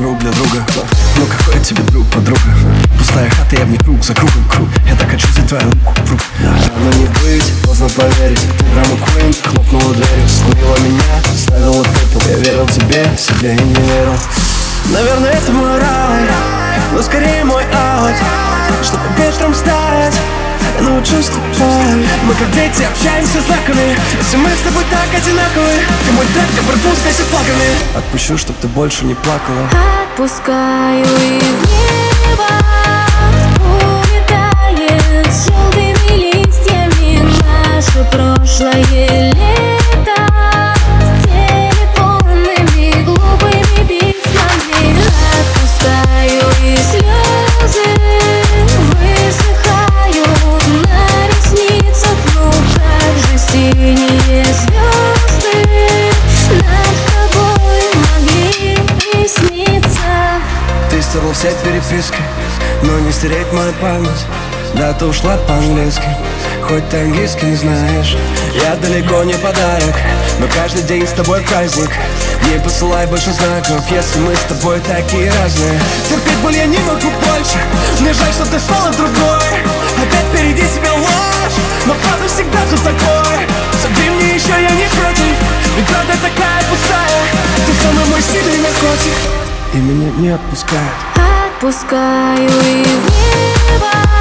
друг для друга. Ну какой я тебе друг, подруга Пустая хата, я в ней круг за кругом круг Я так хочу взять твою руку в руку Рано не быть, поздно поверить. Драма Куин хлопнула дверью Скурила меня, ставила пепел. Я верил тебе, себе и не верил. Наверное, это мой рай Но скорее мой аут Чтобы вечером стать я научусь летать Мы как дети общаемся знаками. Если мы с тобой так одинаковы Ты мой трек, я пробусь, флагами Отпущу, чтоб ты больше не плакала. Отпускаю и в небо Улетает желтыми листьями Наше прошлое лето С телефонными глупыми письмами. Отпускаю и слезы Высыхают на ресницах Ну как же синие Ты стерла все переписки Но не стереть мою память. Да, ты ушла по-английски Хоть ты английский не знаешь. Я далеко не подарок Но каждый день с тобой праздник. Не посылай больше знаков Если мы с тобой такие разные. Терпеть боль я не могу больше. Мне жаль, что ты стала другой. Опять впереди тебя И меня не отпускает. Отпускаю и в небо